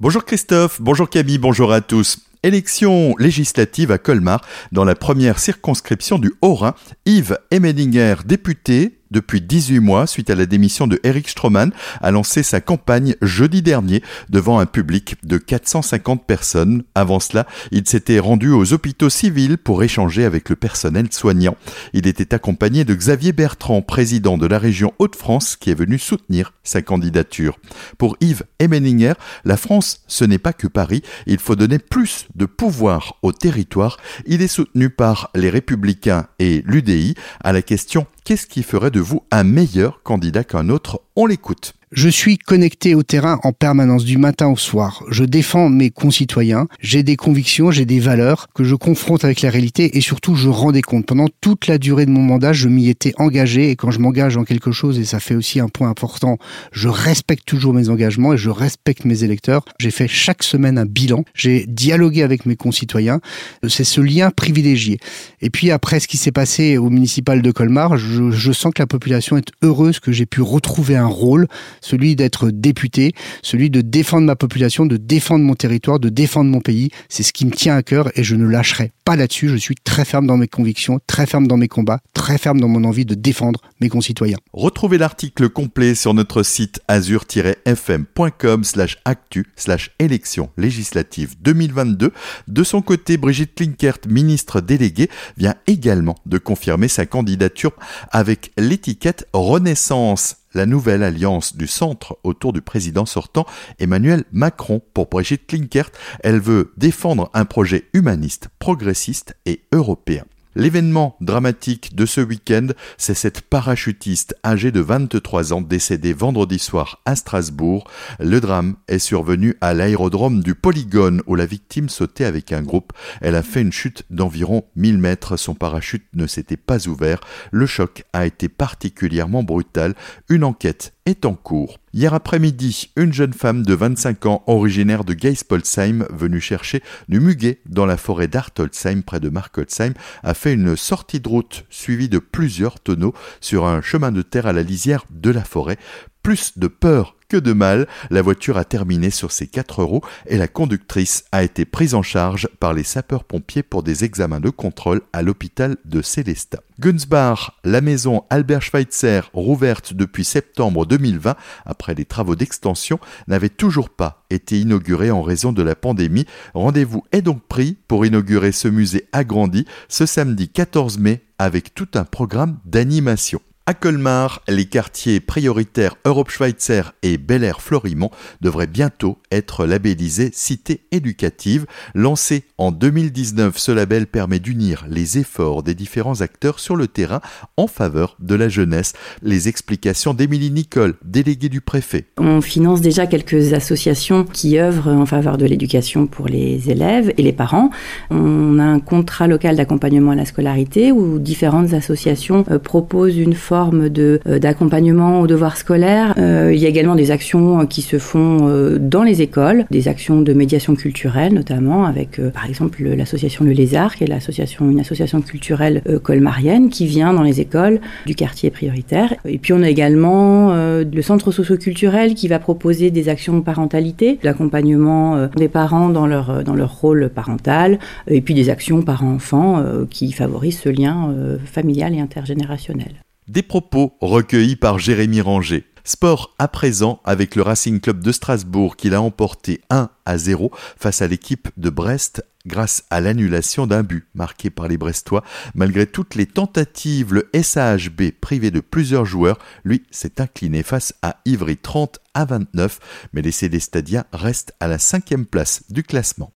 Bonjour Christophe, bonjour Camille, bonjour à tous. Élection législative à Colmar, dans la première circonscription du Haut-Rhin. Yves Emelinger, député, depuis 18 mois, suite à la démission de Eric Stroman, a lancé sa campagne jeudi dernier devant un public de 450 personnes. Avant cela, il s'était rendu aux hôpitaux civils pour échanger avec le personnel soignant. Il était accompagné de Xavier Bertrand, président de la région Hauts-de-France, qui est venu soutenir sa candidature. Pour Yves Emeninger, la France, ce n'est pas que Paris. Il faut donner plus de pouvoir au territoire. Il est soutenu par les Républicains et l'UDI à la question qu'est-ce qui ferait de vous un meilleur candidat qu'un autre? On l'écoute. Je suis connecté au terrain en permanence du matin au soir. Je défends mes concitoyens. J'ai des convictions, j'ai des valeurs que je confronte avec la réalité et surtout je rends des comptes. Pendant toute la durée de mon mandat, je m'y étais engagé et quand je m'engage en quelque chose, et ça fait aussi un point important, je respecte toujours mes engagements et je respecte mes électeurs. J'ai fait chaque semaine un bilan. J'ai dialogué avec mes concitoyens. C'est ce lien privilégié. Et puis après ce qui s'est passé au municipal de Colmar, je, sens que la population est heureuse que j'ai pu retrouver un rôle celui d'être député, celui de défendre ma population, de défendre mon territoire, de défendre mon pays. C'est ce qui me tient à cœur et je ne lâcherai là-dessus. Je suis très ferme dans mes convictions, très ferme dans mes combats, très ferme dans mon envie de défendre mes concitoyens. Retrouvez l'article complet sur notre site azur-fm.com slash actu slash élection législative 2022. De son côté, Brigitte Klinkert, ministre déléguée, vient également de confirmer sa candidature avec l'étiquette Renaissance la nouvelle alliance du centre autour du président sortant Emmanuel Macron. Pour Brigitte Klinkert, elle veut défendre un projet humaniste, progressiste et européen. L'événement dramatique de ce week-end, c'est cette parachutiste âgée de 23 ans décédée vendredi soir à Strasbourg. Le drame est survenu à l'aérodrome du Polygone où la victime sautait avec un groupe. Elle a fait une chute d'environ 1000 mètres. Son parachute ne s'était pas ouvert. Le choc a été particulièrement brutal. Une enquête est en cours. Hier après-midi, une jeune femme de 25 ans, originaire de Geispolsheim, venue chercher du muguet dans la forêt d'Artolsheim près de Markolsheim, a fait une sortie de route suivie de plusieurs tonneaux sur un chemin de terre à la lisière de la forêt. Plus de peur que de mal, la voiture a terminé sur ses 4 roues et la conductrice a été prise en charge par les sapeurs-pompiers pour des examens de contrôle à l'hôpital de Célestat. Gunsbach, la maison Albert Schweitzer, rouverte depuis septembre 2020 après les travaux d'extension, n'avait toujours pas été inaugurée en raison de la pandémie. Rendez-vous est donc pris pour inaugurer ce musée agrandi ce samedi 14 mai avec tout un programme d'animation. À Colmar, les quartiers prioritaires Europe Schweitzer et Bel Air Florimont devraient bientôt être labellisés Cité éducative. Lancé en 2019, ce label permet d'unir les efforts des différents acteurs sur le terrain en faveur de la jeunesse. Les explications d'Émilie Nicole, déléguée du préfet. On finance déjà quelques associations qui œuvrent en faveur de l'éducation pour les élèves et les parents. On a un contrat local d'accompagnement à la scolarité où différentes associations euh, proposent une forme de euh, d'accompagnement aux devoirs scolaires. Euh, il y a également des actions qui se font euh, dans les écoles, des actions de médiation culturelle notamment avec par exemple l'association Le Lézard qui est l'association une association culturelle colmarienne qui vient dans les écoles du quartier prioritaire. Et puis on a également le centre socio-culturel qui va proposer des actions de parentalité, l'accompagnement des parents dans leur dans leur rôle parental et puis des actions parents-enfants qui favorisent ce lien familial et intergénérationnel. Des propos recueillis par Jérémy Ranger. Sport à présent avec le Racing Club de Strasbourg qui l'a emporté 1 à 0 face à l'équipe de Brest grâce à l'annulation d'un but marqué par les Brestois. Malgré toutes les tentatives, le SAHB privé de plusieurs joueurs, lui, s'est incliné face à Ivry 30 à 29, mais les Célestadiens restent à la cinquième place du classement.